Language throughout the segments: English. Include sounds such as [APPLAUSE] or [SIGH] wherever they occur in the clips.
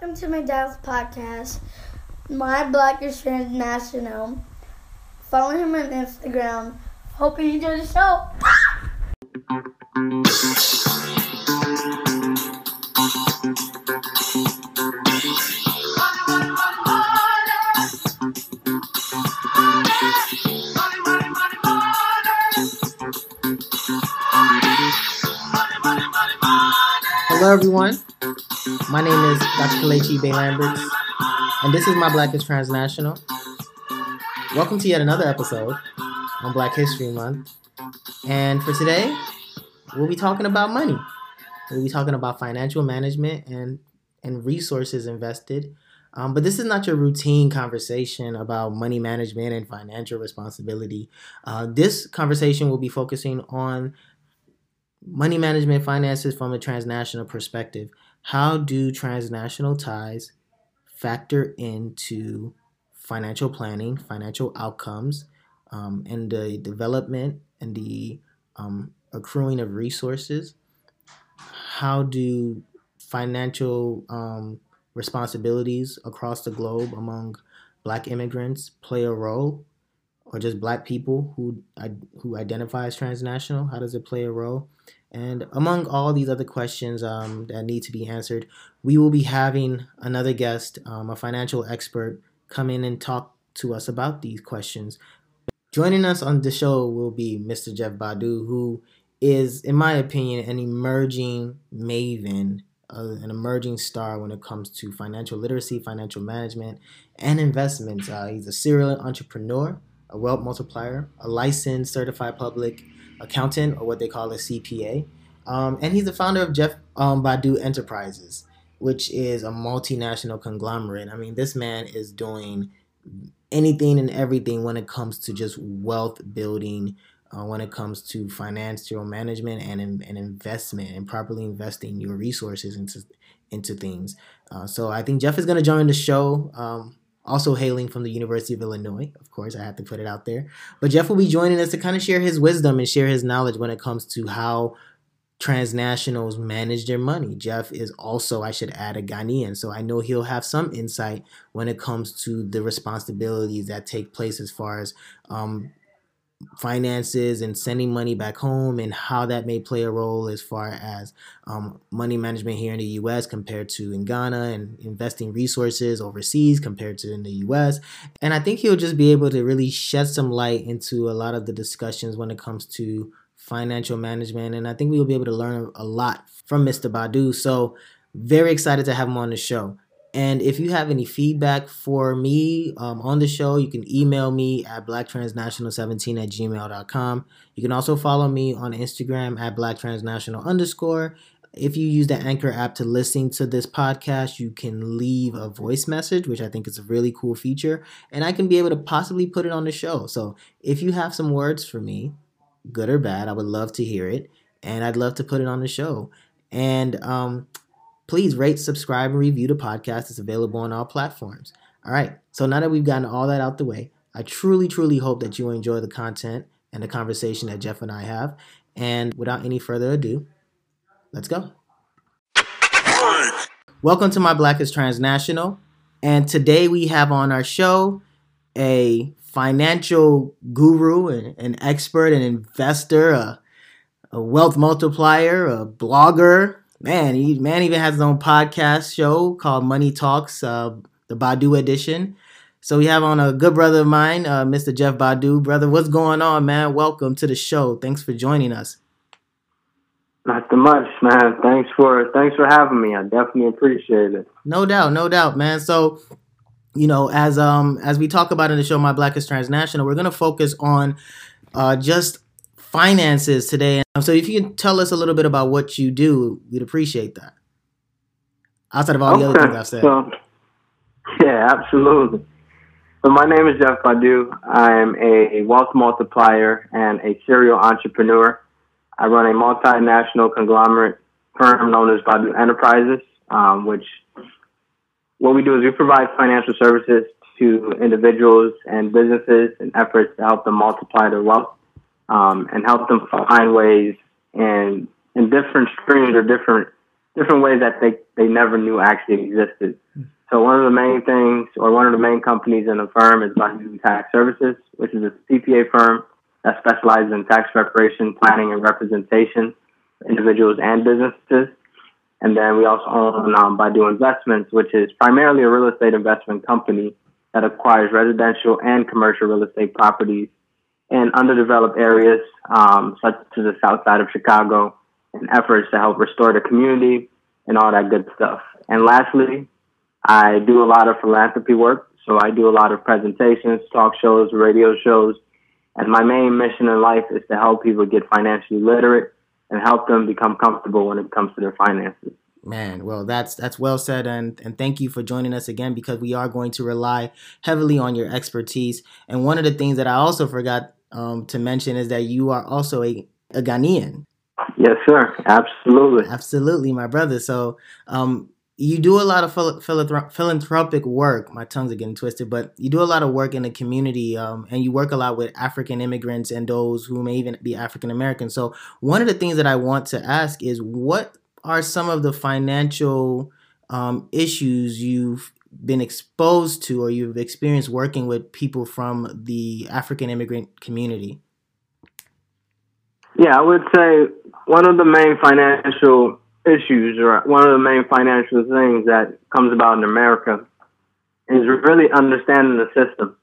Welcome to my dad's podcast, My Black is Transnational. Follow him on Instagram. Hope you enjoy the show. Hello, everyone. My name is Dr. Kalechi Bay Lamberts, and this is My Black is Transnational. Welcome to yet another episode on Black History Month. And for today, we'll be talking about money. We'll be talking about financial management and, and resources invested. Um, but this is not your routine conversation about money management and financial responsibility. Uh, this conversation will be focusing on money management finances from a transnational perspective. How do transnational ties factor into financial planning, financial outcomes, um, and the development and the um, accruing of resources? How do financial um, responsibilities across the globe among Black immigrants play a role, or just Black people who who identify as transnational? How does it play a role? And among all these other questions um, that need to be answered, we will be having another guest, um, a financial expert, come in and talk to us about these questions. Joining us on the show will be Mr. Jeff Badu, who is, in my opinion, an emerging maven, uh, an emerging star when it comes to financial literacy, financial management, and investments. Uh, he's a serial entrepreneur, a wealth multiplier, a licensed certified public accountant or what they call a CPA. Um, and he's the founder of Jeff um, Badu Enterprises, which is a multinational conglomerate. I mean, this man is doing anything and everything when it comes to just wealth building, uh, when it comes to financial management and, and investment and properly investing your resources into into things. Uh, so I think Jeff is going to join the show. Um, also hailing from the University of Illinois. Of course, I have to put it out there. But Jeff will be joining us to kind of share his wisdom and share his knowledge when it comes to how transnationals manage their money. Jeff is also, I should add, a Ghanaian. So I know he'll have some insight when it comes to the responsibilities that take place as far as um, finances and sending money back home and how that may play a role as far as um, money management here in the US compared to in Ghana and investing resources overseas compared to in the US. And I think he'll just be able to really shed some light into a lot of the discussions when it comes to financial management. And I think we'll be able to learn a lot from Mr. Badu. So, very excited to have him on the show. And if you have any feedback for me um, on the show, you can email me at blacktransnational17 at gmail.com. You can also follow me on Instagram at blacktransnational underscore. If you use the Anchor app to listen to this podcast, you can leave a voice message, which I think is a really cool feature. And I can be able to possibly put it on the show. So if you have some words for me, good or bad, I would love to hear it. And I'd love to put it on the show. And um, please rate, subscribe, and review the podcast. It's available on all platforms. All right. So now that we've gotten all that out the way, I truly, truly hope that you enjoy the content and the conversation that Jeff and I have. And without any further ado, let's go. Welcome to My Black is Transnational. And today we have on our show a financial guru, an, an expert, an investor, a, a wealth multiplier, a blogger, man, he man even has his own podcast show called Money Talks, uh, the Badu edition. So we have on a good brother of mine, uh, Mr. Jeff Badu. Brother, what's going on, man? Welcome to the show. Thanks for joining us. Not too much, man. Thanks for thanks for having me. I definitely appreciate it. No doubt, no doubt, man. So, you know, as um as we talk about in the show, My Black is Transnational, we're gonna focus on uh, just finances today. So if you can tell us a little bit about what you do, we'd appreciate that. Outside of all okay. the other things I've said. So, [LAUGHS] yeah, absolutely. So my name is Jeff Badu. I'm a wealth multiplier and a serial entrepreneur. I run a multinational conglomerate firm known as Badu Enterprises, um, which what we do is we provide financial services to individuals and businesses in efforts to help them multiply their wealth um, and help them find ways in in different streams or different different ways that they, they never knew actually existed. So one of the main things, or one of the main companies in the firm is Badu Tax Services, which is a CPA firm that specializes in tax preparation, planning, and representation, individuals and businesses. And then we also own um, Badu Investments, which is primarily a real estate investment company that acquires residential and commercial real estate properties in underdeveloped areas, um, such as the south side of Chicago, and efforts to help restore the community and all that good stuff. And lastly, I do a lot of philanthropy work. So I do a lot of presentations, talk shows, radio shows. And my main mission in life is to help people get financially literate and help them become comfortable when it comes to their finances. Man, well, that's that's well said, and and thank you for joining us again because we are going to rely heavily on your expertise. And one of the things that I also forgot um, to mention is that you are also a, a Ghanaian. Yes, sir. Absolutely. Absolutely, my brother. So, um, you do a lot of philanthropic work. My tongues are getting twisted, but you do a lot of work in the community, um, and you work a lot with African immigrants and those who may even be African American. So, one of the things that I want to ask is, what are some of the financial um, issues you've been exposed to or you've experienced working with people from the African immigrant community? Yeah, I would say one of the main financial issues or one of the main financial things that comes about in America is really understanding the system.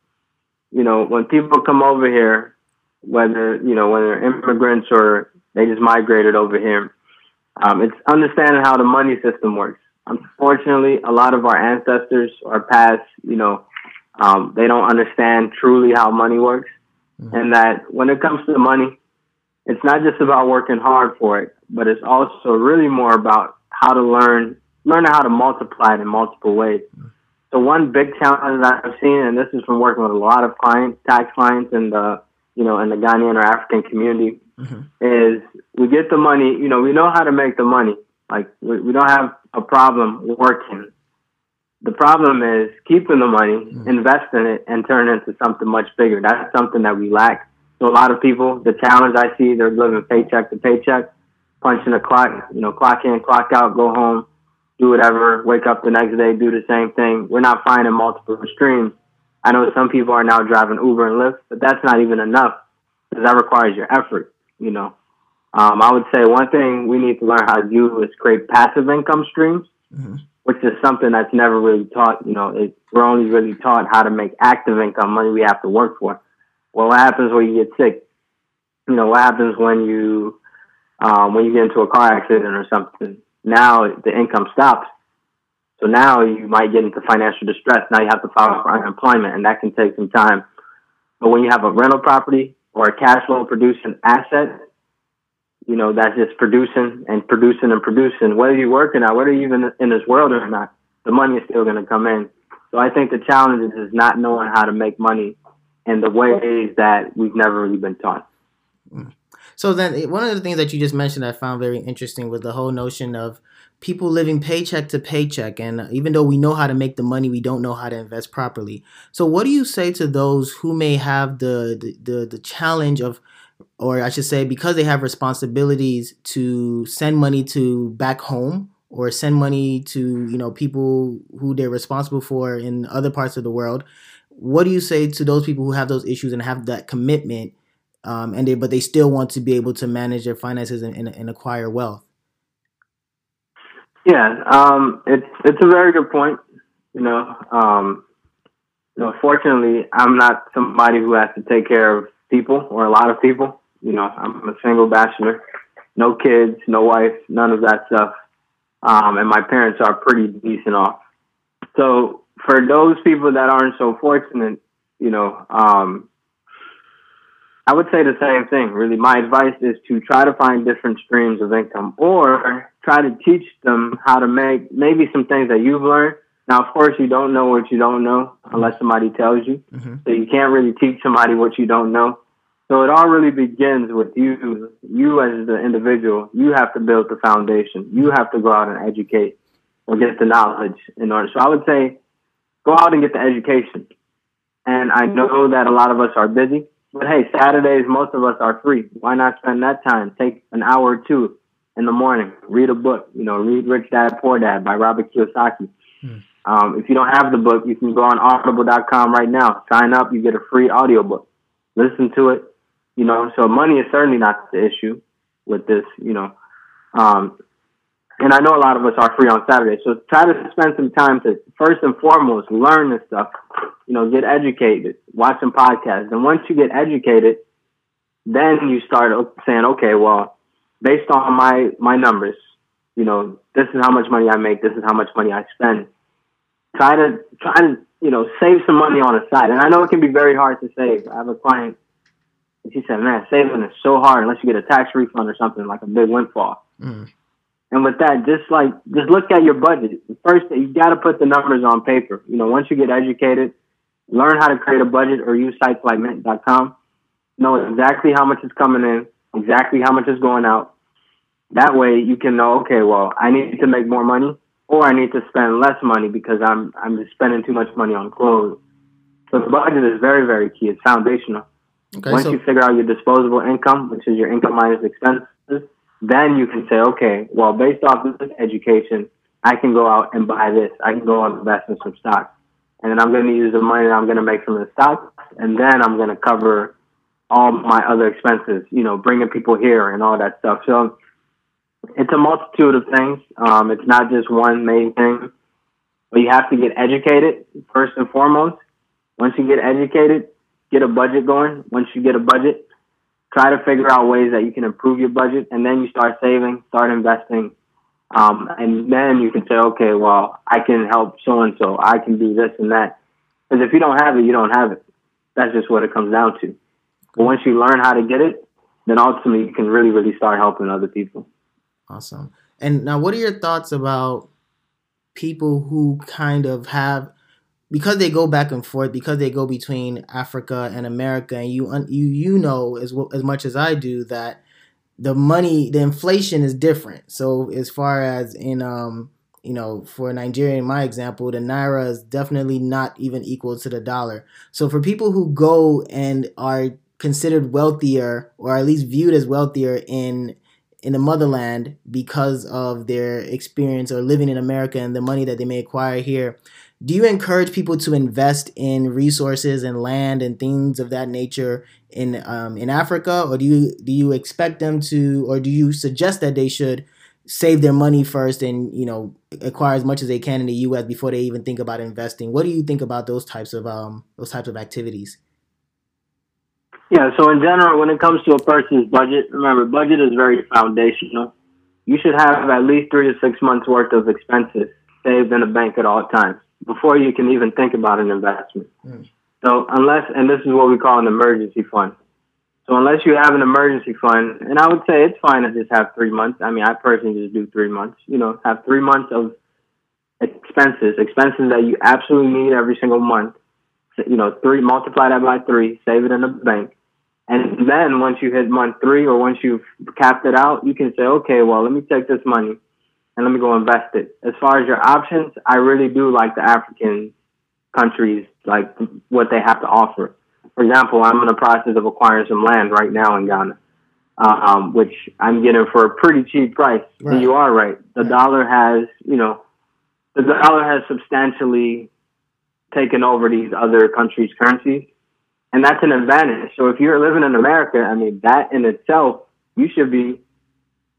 You know, when people come over here, whether, you know, when they're immigrants or they just migrated over here, um, it's understanding how the money system works. Unfortunately, a lot of our ancestors or past, you know, um, they don't understand truly how money works. Mm-hmm. And that when it comes to money, it's not just about working hard for it, but it's also really more about how to learn, learn how to multiply it in multiple ways. So one big challenge that I've seen, and this is from working with a lot of clients, tax clients in the, you know, in the Ghanaian or African community, mm-hmm. is we get the money, you know, we know how to make the money. Like we, we don't have a problem working. The problem is keeping the money, mm-hmm. investing it, and turn it into something much bigger. That's something that we lack. So a lot of people, the challenge I see, they're living paycheck to paycheck, punching a clock, you know, clock in, clock out, go home, do whatever, wake up the next day, do the same thing. We're not finding multiple streams. I know some people are now driving Uber and Lyft, but that's not even enough because that requires your effort, you know. Um, I would say one thing we need to learn how to do is create passive income streams, mm-hmm. which is something that's never really taught. You know, it, we're only really taught how to make active income money we have to work for. Well, what happens when you get sick? You know, what happens when you um, when you get into a car accident or something? Now the income stops. So now you might get into financial distress. Now you have to file for unemployment, and that can take some time. But when you have a rental property or a cash flow producing asset, you know, that's just producing and producing and producing, whether you're working out, whether you're even in this world or not, the money is still going to come in. So I think the challenge is not knowing how to make money in the ways that we've never really been taught. Mm. So then, one of the things that you just mentioned I found very interesting was the whole notion of people living paycheck to paycheck, and even though we know how to make the money, we don't know how to invest properly. So, what do you say to those who may have the the, the, the challenge of or I should say, because they have responsibilities to send money to back home or send money to you know people who they're responsible for in other parts of the world, what do you say to those people who have those issues and have that commitment um, and they but they still want to be able to manage their finances and, and, and acquire wealth? Yeah um, it's it's a very good point you know um, you know fortunately i'm not somebody who has to take care of people or a lot of people you know i'm a single bachelor no kids no wife none of that stuff um, and my parents are pretty decent off so for those people that aren't so fortunate, you know, um, I would say the same thing. Really, my advice is to try to find different streams of income, or try to teach them how to make maybe some things that you've learned. Now, of course, you don't know what you don't know unless somebody tells you. Mm-hmm. So you can't really teach somebody what you don't know. So it all really begins with you, you as the individual. You have to build the foundation. You have to go out and educate or get the knowledge in order. So I would say go out and get the education. And I know that a lot of us are busy, but hey, Saturdays, most of us are free. Why not spend that time? Take an hour or two in the morning. Read a book. You know, read Rich Dad Poor Dad by Robert Kiyosaki. Hmm. Um, if you don't have the book, you can go on audible.com right now. Sign up. You get a free audio book. Listen to it. You know, so money is certainly not the issue with this, you know. Um, and I know a lot of us are free on Saturday. So try to spend some time to first and foremost learn this stuff. You know, get educated, watch some podcasts. And once you get educated, then you start saying, okay, well, based on my my numbers, you know, this is how much money I make, this is how much money I spend. Try to try to, you know, save some money on the side. And I know it can be very hard to save. I have a client and she said, Man, saving is so hard unless you get a tax refund or something like a big windfall. Mm. And with that, just like just look at your budget. First, you got to put the numbers on paper. You know, once you get educated, learn how to create a budget or use sites like Mint.com. Know exactly how much is coming in, exactly how much is going out. That way, you can know, okay, well, I need to make more money, or I need to spend less money because I'm I'm just spending too much money on clothes. So the budget is very very key. It's foundational. Okay, Once so- you figure out your disposable income, which is your income minus expenses then you can say, okay, well, based off of this education, I can go out and buy this. I can go and invest in some stocks. And then I'm going to use the money that I'm going to make from the stocks, and then I'm going to cover all my other expenses, you know, bringing people here and all that stuff. So it's a multitude of things. Um, it's not just one main thing, but you have to get educated first and foremost. Once you get educated, get a budget going. Once you get a budget, try to figure out ways that you can improve your budget, and then you start saving, start investing, um, and then you can say, okay, well, I can help so and so, I can do this and that. Because if you don't have it, you don't have it. That's just what it comes down to. But once you learn how to get it, then ultimately you can really, really start helping other people. Awesome. And now, what are your thoughts about people who kind of have because they go back and forth because they go between Africa and America and you you you know as as much as I do that the money the inflation is different. So as far as in um you know for Nigeria in my example the naira is definitely not even equal to the dollar. So for people who go and are considered wealthier or at least viewed as wealthier in in the motherland because of their experience or living in America and the money that they may acquire here do you encourage people to invest in resources and land and things of that nature in um, in Africa, or do you do you expect them to, or do you suggest that they should save their money first and you know acquire as much as they can in the U.S. before they even think about investing? What do you think about those types of um, those types of activities? Yeah, so in general, when it comes to a person's budget, remember budget is very foundational. You should have at least three to six months worth of expenses saved in a bank at all times before you can even think about an investment. Mm. So unless, and this is what we call an emergency fund. So unless you have an emergency fund, and I would say it's fine to just have three months. I mean, I personally just do three months. You know, have three months of expenses, expenses that you absolutely need every single month. You know, three multiply that by three, save it in the bank, and then once you hit month three or once you've capped it out, you can say, okay, well, let me take this money and let me go invest it. As far as your options, I really do like the African countries, like what they have to offer. For example, I'm in the process of acquiring some land right now in Ghana, um, which I'm getting for a pretty cheap price. Right. And you are right. The right. dollar has, you know, the dollar has substantially taken over these other countries' currencies, and that's an advantage. So if you're living in America, I mean, that in itself, you should be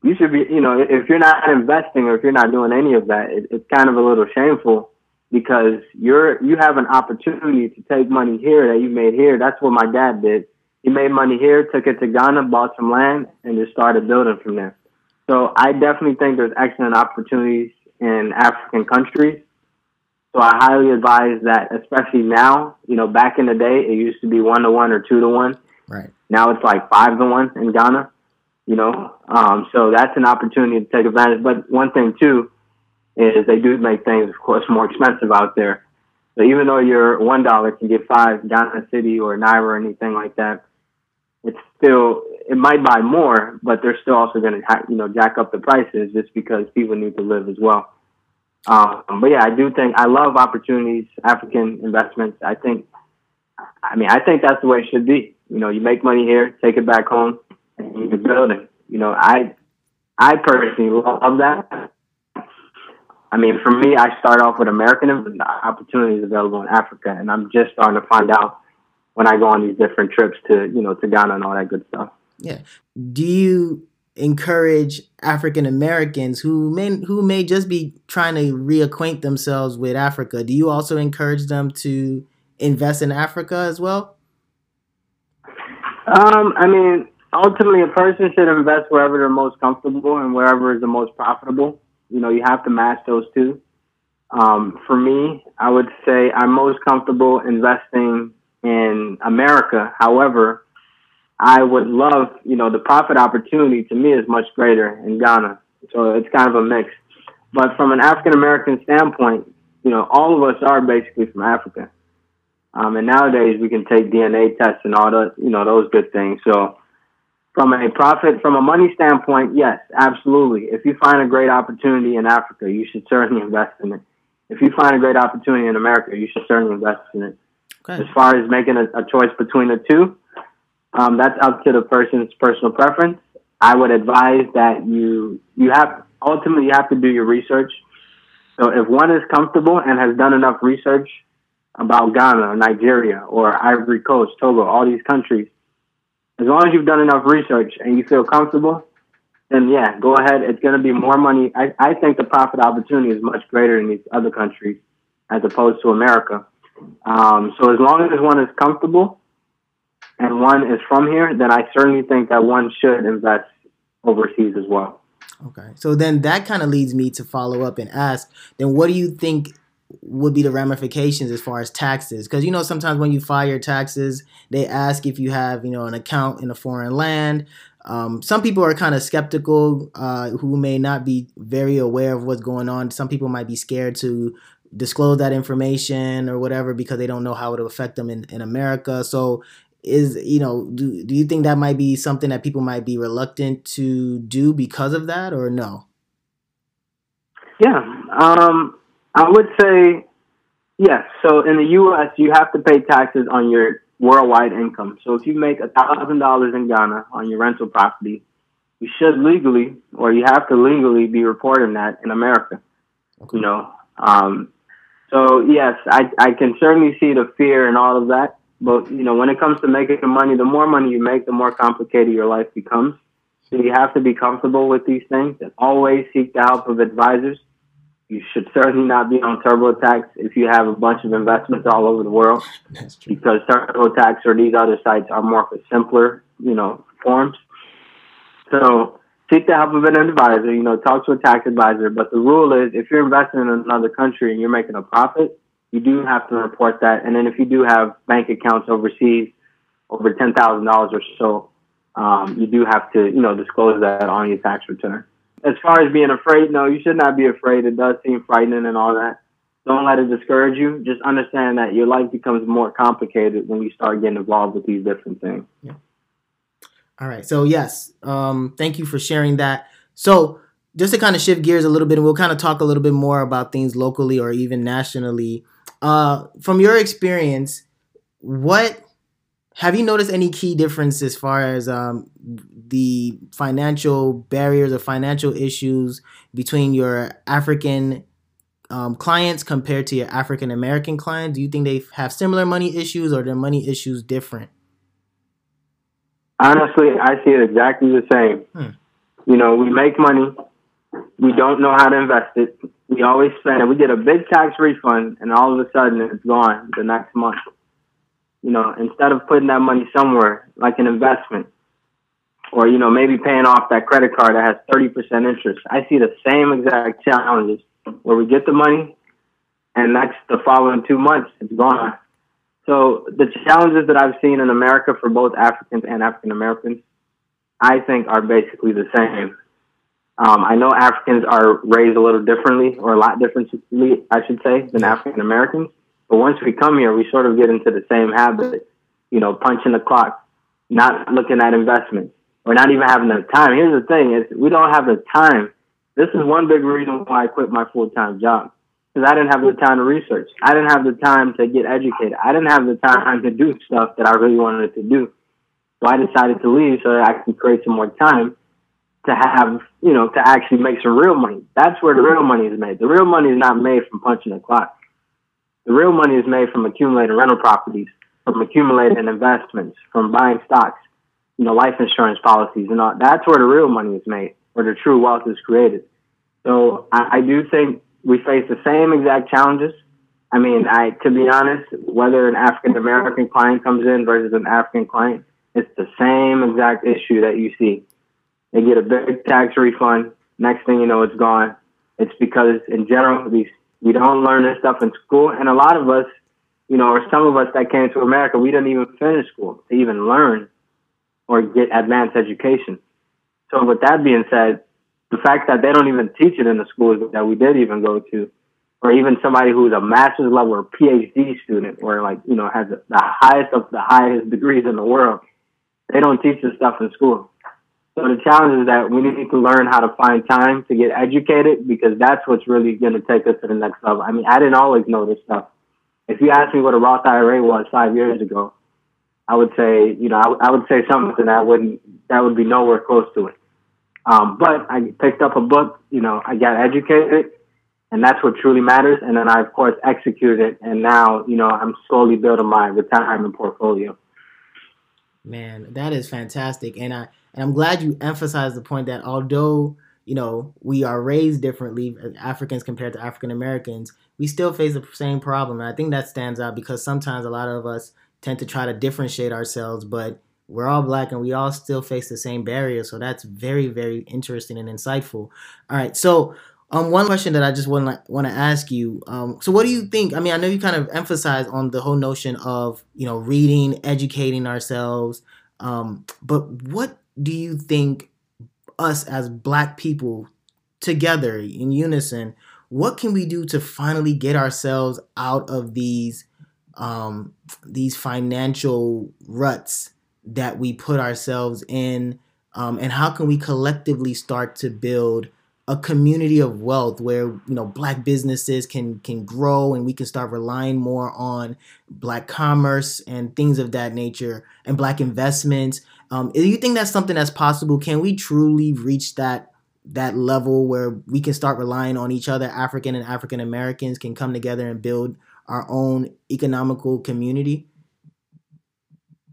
you should be, you know, if you're not investing or if you're not doing any of that, it, it's kind of a little shameful because you're you have an opportunity to take money here that you made here. That's what my dad did. He made money here, took it to Ghana, bought some land, and just started building from there. So I definitely think there's excellent opportunities in African countries. So I highly advise that, especially now. You know, back in the day, it used to be one to one or two to one. Right. Now it's like five to one in Ghana you know. Um, so that's an opportunity to take advantage. But one thing too is they do make things, of course, more expensive out there. So even though your one dollar can get five Ghana cedi or Naira or anything like that, it's still it might buy more, but they're still also going to you know jack up the prices just because people need to live as well. Um, but yeah, I do think I love opportunities, African investments. I think, I mean, I think that's the way it should be. You know, you make money here, take it back home, the building. You know, I I personally love that. I mean, for me, I start off with American opportunities available in Africa, and I'm just starting to find out when I go on these different trips to, you know, to Ghana and all that good stuff. Yeah. Do you encourage African Americans who may who may just be trying to reacquaint themselves with Africa? Do you also encourage them to invest in Africa as well? Um, I mean, ultimately, a person should invest wherever they're most comfortable and wherever is the most profitable. You know, you have to match those two. Um, for me, I would say I'm most comfortable investing in America. However, I would love, you know, the profit opportunity to me is much greater in Ghana. So it's kind of a mix. But from an African American standpoint, you know, all of us are basically from Africa. Um, and nowadays we can take DNA tests and all the, you know, those good things. So from a profit, from a money standpoint, yes, absolutely. If you find a great opportunity in Africa, you should certainly invest in it. If you find a great opportunity in America, you should certainly invest in it. Okay. As far as making a, a choice between the two, um, that's up to the person's personal preference. I would advise that you you have ultimately you have to do your research. So if one is comfortable and has done enough research about Ghana, Nigeria, or Ivory Coast, Togo, all these countries, as long as you've done enough research and you feel comfortable, then yeah, go ahead. It's going to be more money. I, I think the profit opportunity is much greater in these other countries as opposed to America. Um, so as long as one is comfortable and one is from here, then I certainly think that one should invest overseas as well. Okay. So then that kind of leads me to follow up and ask, then what do you think would be the ramifications as far as taxes. Because you know sometimes when you file your taxes they ask if you have you know an account in a foreign land. Um, some people are kind of skeptical uh, who may not be very aware of what's going on. Some people might be scared to disclose that information or whatever because they don't know how it will affect them in, in america. So is you know do, do you think that might be something that people might be reluctant to do because of that or no? Yeah um I would say yes. So in the U.S., you have to pay taxes on your worldwide income. So if you make a thousand dollars in Ghana on your rental property, you should legally, or you have to legally, be reporting that in America. Okay. You know. Um, so yes, I I can certainly see the fear and all of that. But you know, when it comes to making the money, the more money you make, the more complicated your life becomes. So you have to be comfortable with these things and always seek the help of advisors you should certainly not be on TurboTax if you have a bunch of investments all over the world. Because TurboTax or these other sites are more for simpler, you know, forms. So seek the help of an advisor, you know, talk to a tax advisor. But the rule is if you're investing in another country and you're making a profit, you do have to report that. And then if you do have bank accounts overseas over ten thousand dollars or so, um, you do have to, you know, disclose that on your tax return as far as being afraid, no, you should not be afraid. It does seem frightening and all that. Don't let it discourage you. Just understand that your life becomes more complicated when you start getting involved with these different things. Yeah. All right. So yes, um, thank you for sharing that. So just to kind of shift gears a little bit, and we'll kind of talk a little bit more about things locally or even nationally. Uh, from your experience, what have you noticed any key difference as far as um, the financial barriers or financial issues between your African um, clients compared to your African American clients? Do you think they have similar money issues or their money issues different? Honestly, I see it exactly the same. Hmm. You know, we make money, we don't know how to invest it. We always spend it. We get a big tax refund, and all of a sudden it's gone the next month you know, instead of putting that money somewhere like an investment or, you know, maybe paying off that credit card that has 30% interest, I see the same exact challenges where we get the money and that's the following two months it's gone. So the challenges that I've seen in America for both Africans and African Americans, I think are basically the same. Um, I know Africans are raised a little differently, or a lot differently, I should say, than African Americans. But once we come here, we sort of get into the same habit, you know, punching the clock, not looking at investments, or not even having the time. Here's the thing: is we don't have the time. This is one big reason why I quit my full time job because I didn't have the time to research. I didn't have the time to get educated. I didn't have the time to do stuff that I really wanted to do. So I decided to leave so that I could create some more time to have, you know, to actually make some real money. That's where the real money is made. The real money is not made from punching the clock. The real money is made from accumulating rental properties, from accumulating investments, from buying stocks, you know, life insurance policies and all. That's where the real money is made, where the true wealth is created. So I, I do think we face the same exact challenges. I mean, I to be honest, whether an African American client comes in versus an African client, it's the same exact issue that you see. They get a big tax refund. Next thing you know, it's gone. It's because in general, these we don't learn this stuff in school, and a lot of us, you know, or some of us that came to America, we didn't even finish school to even learn or get advanced education. So with that being said, the fact that they don't even teach it in the schools that we did even go to, or even somebody who's a master's level or PhD student, or like you know has the highest of the highest degrees in the world, they don't teach this stuff in school. So the challenge is that we need to learn how to find time to get educated because that's what's really going to take us to the next level. I mean, I didn't always know this stuff. If you asked me what a Roth IRA was five years ago, I would say, you know, I, I would say something that wouldn't, that would be nowhere close to it. Um, but I picked up a book, you know, I got educated, and that's what truly matters. And then I, of course, executed it, and now, you know, I'm slowly building my retirement portfolio. Man, that is fantastic, and I and I'm glad you emphasized the point that although you know we are raised differently, Africans compared to African Americans, we still face the same problem. And I think that stands out because sometimes a lot of us tend to try to differentiate ourselves, but we're all black and we all still face the same barriers. So that's very, very interesting and insightful. All right. So, um, one question that I just want to want to ask you. Um, so what do you think? I mean, I know you kind of emphasize on the whole notion of you know reading, educating ourselves. Um, but what do you think us as black people together in unison? What can we do to finally get ourselves out of these um, these financial ruts that we put ourselves in, um, and how can we collectively start to build a community of wealth where you know black businesses can can grow and we can start relying more on black commerce and things of that nature and black investments. Um, do you think that's something that's possible? Can we truly reach that that level where we can start relying on each other? African and african americans can come together and build our own economical community?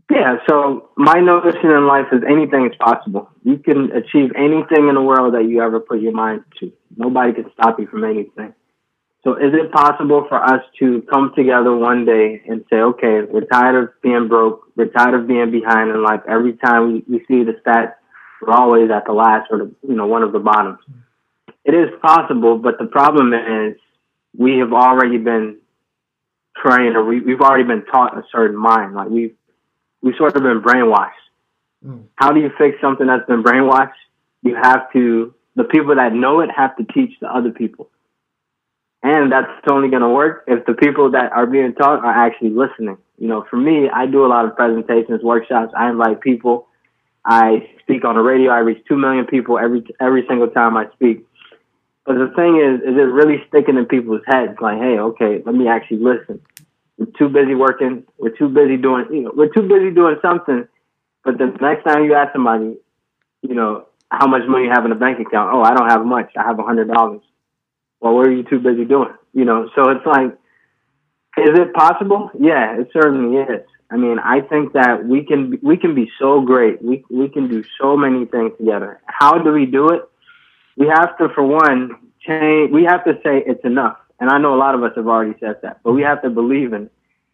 Yeah, so my notion in life is anything is possible. You can achieve anything in the world that you ever put your mind to. Nobody can stop you from anything. So is it possible for us to come together one day and say, okay, we're tired of being broke, we're tired of being behind in life. Every time we, see the stats, we're always at the last or the you know, one of the bottoms. It is possible, but the problem is we have already been trained or we, we've already been taught a certain mind. Like we've we've sort of been brainwashed. Mm. How do you fix something that's been brainwashed? You have to the people that know it have to teach the other people. And that's only going to work if the people that are being taught are actually listening. You know, for me, I do a lot of presentations, workshops. I invite people. I speak on the radio. I reach two million people every every single time I speak. But the thing is, is it really sticking in people's heads? Like, hey, okay, let me actually listen. We're too busy working. We're too busy doing, you know, we're too busy doing something. But the next time you ask somebody, you know, how much money you have in a bank account? Oh, I don't have much. I have a hundred dollars. Well, what are you too busy doing? You know, so it's like, is it possible? Yeah, it certainly is. I mean, I think that we can we can be so great. We we can do so many things together. How do we do it? we have to, for one, change. We have to say it's enough. And I know a lot of us have already said that, but we have to believe in it.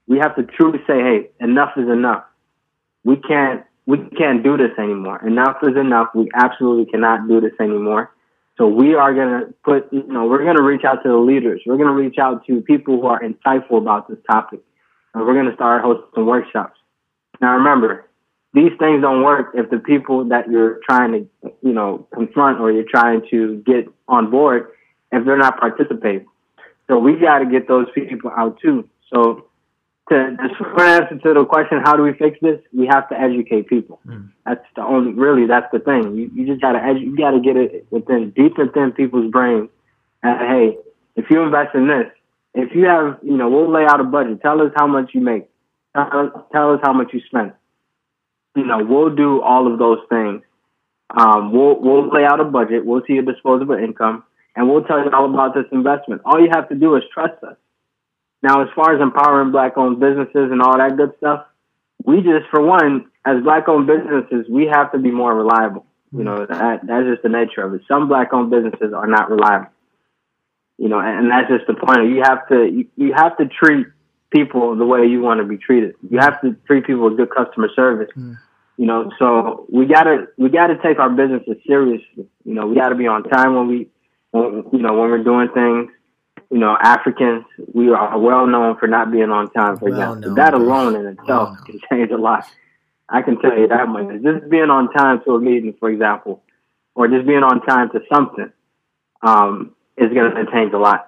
We have to truly say, hey, enough is enough. We can't, we can't do this anymore. Enough is enough. We absolutely cannot do this anymore. So we are to put, you know, we're to reach out to the leaders. We're to reach out to people who are insightful about this topic. And we're to start hosting some workshops. Now remember, these things don't work if the people that you're trying to, you know, confront or you're trying to get on board, if they're not participating. So we got to get those people out too. So to the short answer to the question, how do we fix this? We have to educate people. Mm. That's the only, really, that's the thing. You, you just got to, edu- you got to get it within, deep within people's brains. And hey, if you invest in this, if you have, you know, we'll lay out a budget. Tell us how much you make. Tell, tell us how much you spend you know, we'll do all of those things. Um, we'll we'll lay out a budget. We'll see your disposable income, and we'll tell you all about this investment. All you have to do is trust us. Now, as far as empowering black-owned businesses and all that good stuff, we just, for one, as black-owned businesses, we have to be more reliable. You know, that that's just the nature of it. Some black-owned businesses are not reliable. You know, and, and that's just the point. You have to you, you have to treat people the way you want to be treated. You have to treat people with good customer service. Mm. You know, so we gotta we gotta take our businesses seriously. You know, we gotta be on time when we, when, you know, when we're doing things. You know, Africans we are well known for not being on time. For Well example, that alone in itself Well can change a lot. I can tell you that much. Just being on time to a meeting, for example, or just being on time to something, um, is going to change a lot.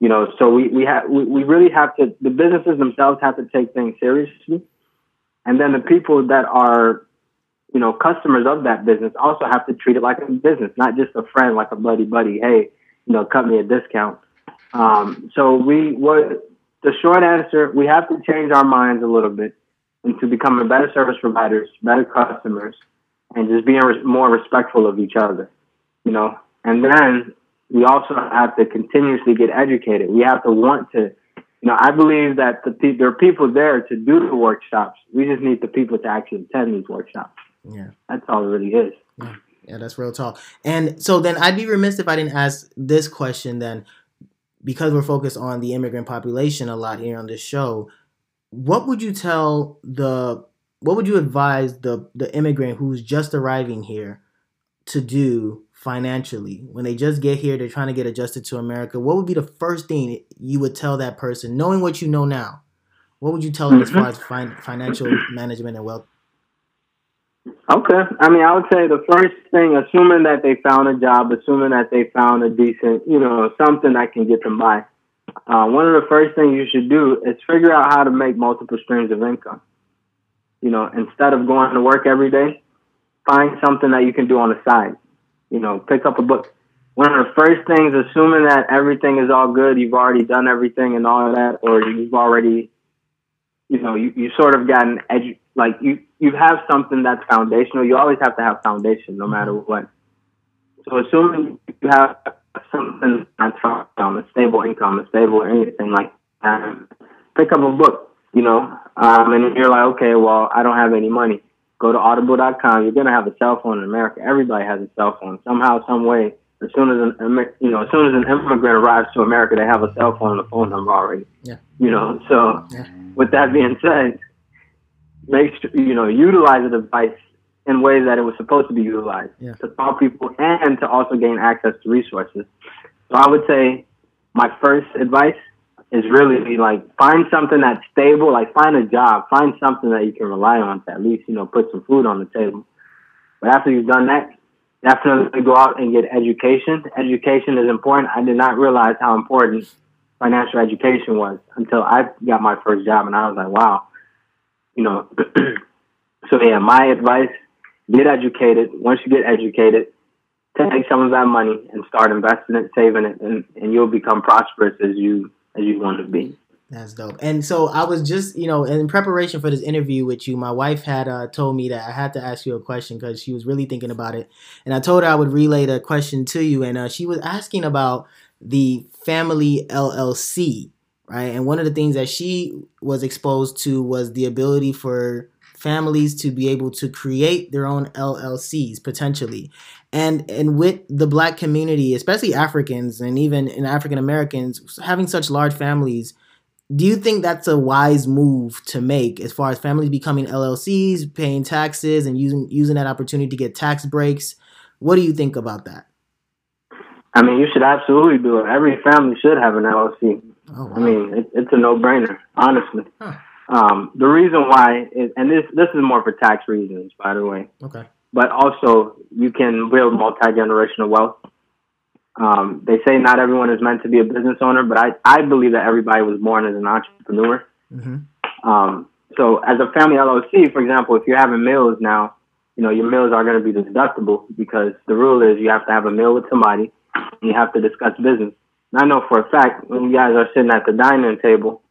You know, so we we have we, we really have to. The businesses themselves have to take things seriously, and then the people that are, you know, customers of that business also have to treat it like a business, not just a friend, like a buddy buddy. Hey, you know, cut me a discount. Um, so we what the short answer, we have to change our minds a little bit into becoming better service providers, better customers, and just being more respectful of each other. You know, and then we also have to continuously get educated. We have to want to, you know, I believe that the pe- there are people there to do the workshops. We just need the people to actually attend these workshops. Yeah. That's all it really is. Yeah, that's real talk. And so then I'd be remiss if I didn't ask this question then because we're focused on the immigrant population a lot here on this show. What would you tell the what would you advise the the immigrant who's just arriving here to do financially when they just get here they're trying to get adjusted to America? What would be the first thing you would tell that person knowing what you know now? What would you tell them as far mm-hmm. as fin- financial management and wealth? Okay. I mean, I would say the first thing, assuming that they found a job, assuming that they found a decent, you know, something that can get them by. Uh, one of the first things you should do is figure out how to make multiple streams of income. You know, instead of going to work every day, find something that you can do on the side. You know, pick up a book. One of the first things, assuming that everything is all good, you've already done everything and all of that, or you've already, you know, you, you sort of gotten edu- like you, you have something that's foundational. You always have to have foundation no matter what. So assuming you have something that's found, a stable income, a stable anything like that, pick up a book, you know, um, and you're like, okay, well, I don't have any money. Go to audible.com. You're going to have a cell phone in America. Everybody has a cell phone. Somehow, some way, as soon as an, you know, as soon as an immigrant arrives to America, they have a cell phone and a phone number already. Yeah. You know, so Yeah. with that being said, make you know, utilize the device in ways that it was supposed to be utilized Yeah. to call people and to also gain access to resources. So I would say my first advice is really like find something that's stable, like find a job, find something that you can rely on to at least, you know, put some food on the table. But after you've done that, definitely go out and get education. Education is important. I did not realize how important financial education was until I got my first job and I was like, wow, you know, [CLEARS THROAT] so yeah, my advice, get educated. Once you get educated, take some of that money and start investing it, saving it, and, and you'll become prosperous as you as you want to be. That's dope. And so I was just, you know, in preparation for this interview with you, my wife had uh, told me that I had to ask you a question because she was really thinking about it. And I told her I would relay the question to you. And uh, she was asking about the family LLC, right? And one of the things that she was exposed to was the ability for families to be able to create their own LLCs potentially. And and with the black community, especially Africans and even in African Americans having such large families, do you think that's a wise move to make as far as families becoming LLCs, paying taxes, and using using that opportunity to get tax breaks? What do you think about that? I mean, you should absolutely do it. Every family should have an LLC. Oh, wow. I mean, it, it's a no-brainer, honestly. Huh. Um, the reason why, is, and this this is more for tax reasons, by the way, okay. but also you can build multi-generational wealth. Um, they say not everyone is meant to be a business owner, but I, I believe that everybody was born as an entrepreneur. hmm Um, so as a family LLC, for example, if you're having meals now, you know, your meals are going to be deductible because the rule is you have to have a meal with somebody and you have to discuss business. I know for a fact when you guys are sitting at the dining table,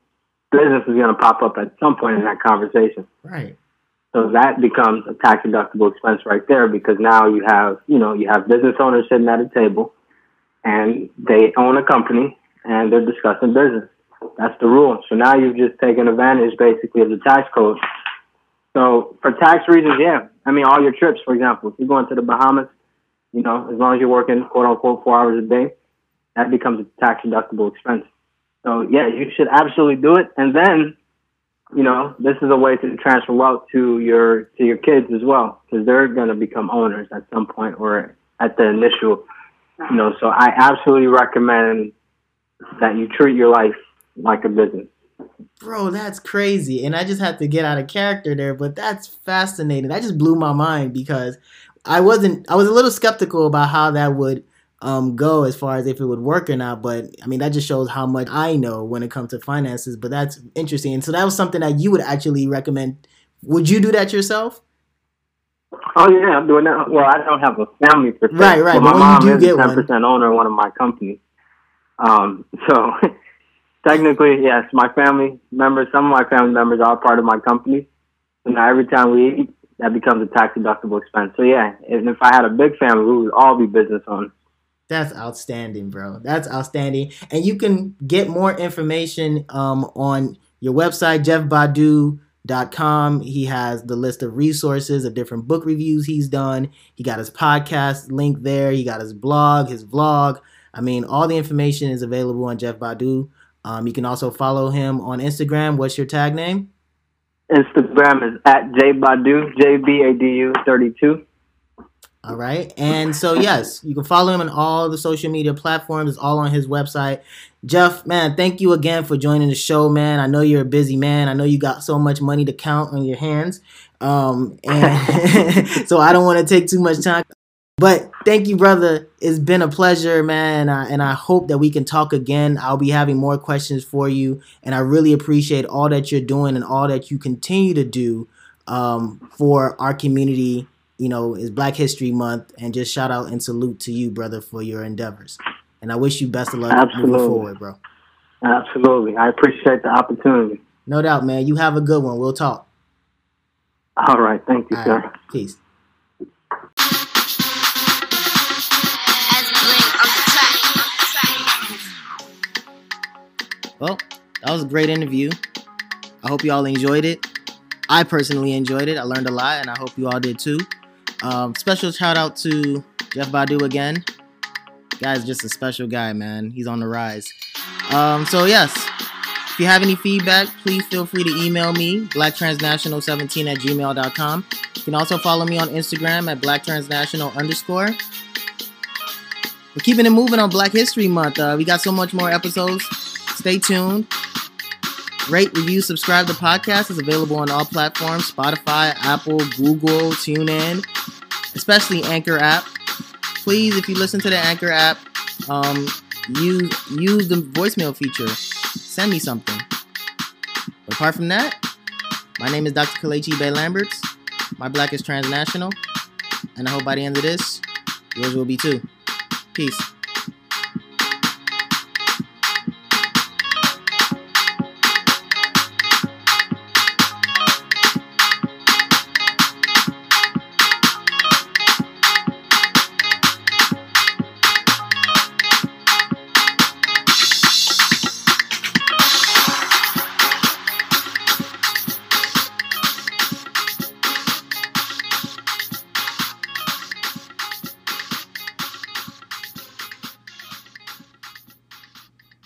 business is going to pop up at some point in that conversation. Right. So that becomes a tax deductible expense right there because now you have, you know, you have business owners sitting at a table and they own a company and they're discussing business. That's the rule. So now you've just taken advantage basically of the tax code. So for tax reasons, yeah. I mean, all your trips, for example, if you're going to the Bahamas, you know, as long as you're working quote unquote four hours a day, that becomes a tax deductible expense. So yeah, you should absolutely do it. And then, you know, this is a way to transfer wealth to your to your kids as well, because they're going to become owners at some point or at the initial, you know. So I absolutely recommend that you treat your life like a business. Bro, that's crazy. And I just had to get out of character there, but that's fascinating. That just blew my mind because I wasn't I was a little skeptical about how that would um, go as far as if it would work or not. But I mean, that just shows how much I know when it comes to finances. But that's interesting. And so that was something that you would actually recommend. Would you do that yourself? Oh yeah, I'm doing that. Well, I don't have a family per se. Right, right. But my mom is a ten percent owner of one of my companies. Um, [LAUGHS] so technically, yes, my family members, some of my family members are part of my company. And now every time we eat, that becomes a tax deductible expense. So yeah, and if I had a big family, we would all be business owners. That's outstanding, bro. That's outstanding. And you can get more information um, on your website, jeffbadu.com. He has the list of resources of different book reviews he's done. He got his podcast link there. He got his blog, his vlog. I mean, all the information is available on Jeff Badu. Um, you can also follow him on Instagram. What's your tag name? Instagram is at jbadu, J B A D U 32. All right. And so, yes, you can follow him on all the social media platforms. It's all on his website. Jeff, man, thank you again for joining the show, man. I know you're a busy man. I know you got so much money to count on your hands. Um, and [LAUGHS] so I don't want to take too much time. But thank you, brother. It's been a pleasure, man. And I, and I hope that we can talk again. I'll be having more questions for you. And I really appreciate all that you're doing and all that you continue to do um, for our community you know, it's Black History Month, and just shout out and salute to you, brother, for your endeavors. And I wish you best of luck Absolutely. moving forward, bro. Absolutely. I appreciate the opportunity. No doubt, man. You have a good one. We'll talk. All right. Thank you, All sir. Right. Peace. Well, that was a great interview. I hope you all enjoyed it. I personally enjoyed it. I learned a lot, and I hope you all did too. Um, special shout out to Jeff Badu again. Guy's just a special guy, man. He's on the rise. Um, so yes, if you have any feedback, please feel free to email me, blacktransnational17 at gmail.com. You can also follow me on Instagram at blacktransnational underscore. We're keeping it moving on Black History Month. Uh, we got so much more episodes. Stay tuned. Rate, review, subscribe to the podcast. is available on all platforms Spotify, Apple, Google, TuneIn, especially Anchor app. Please, if you listen to the Anchor app, um, use use the voicemail feature. Send me something. But apart from that, my name is Dr. Kalechi Bay Lamberts. My black is transnational. And I hope by the end of this, yours will be too. Peace.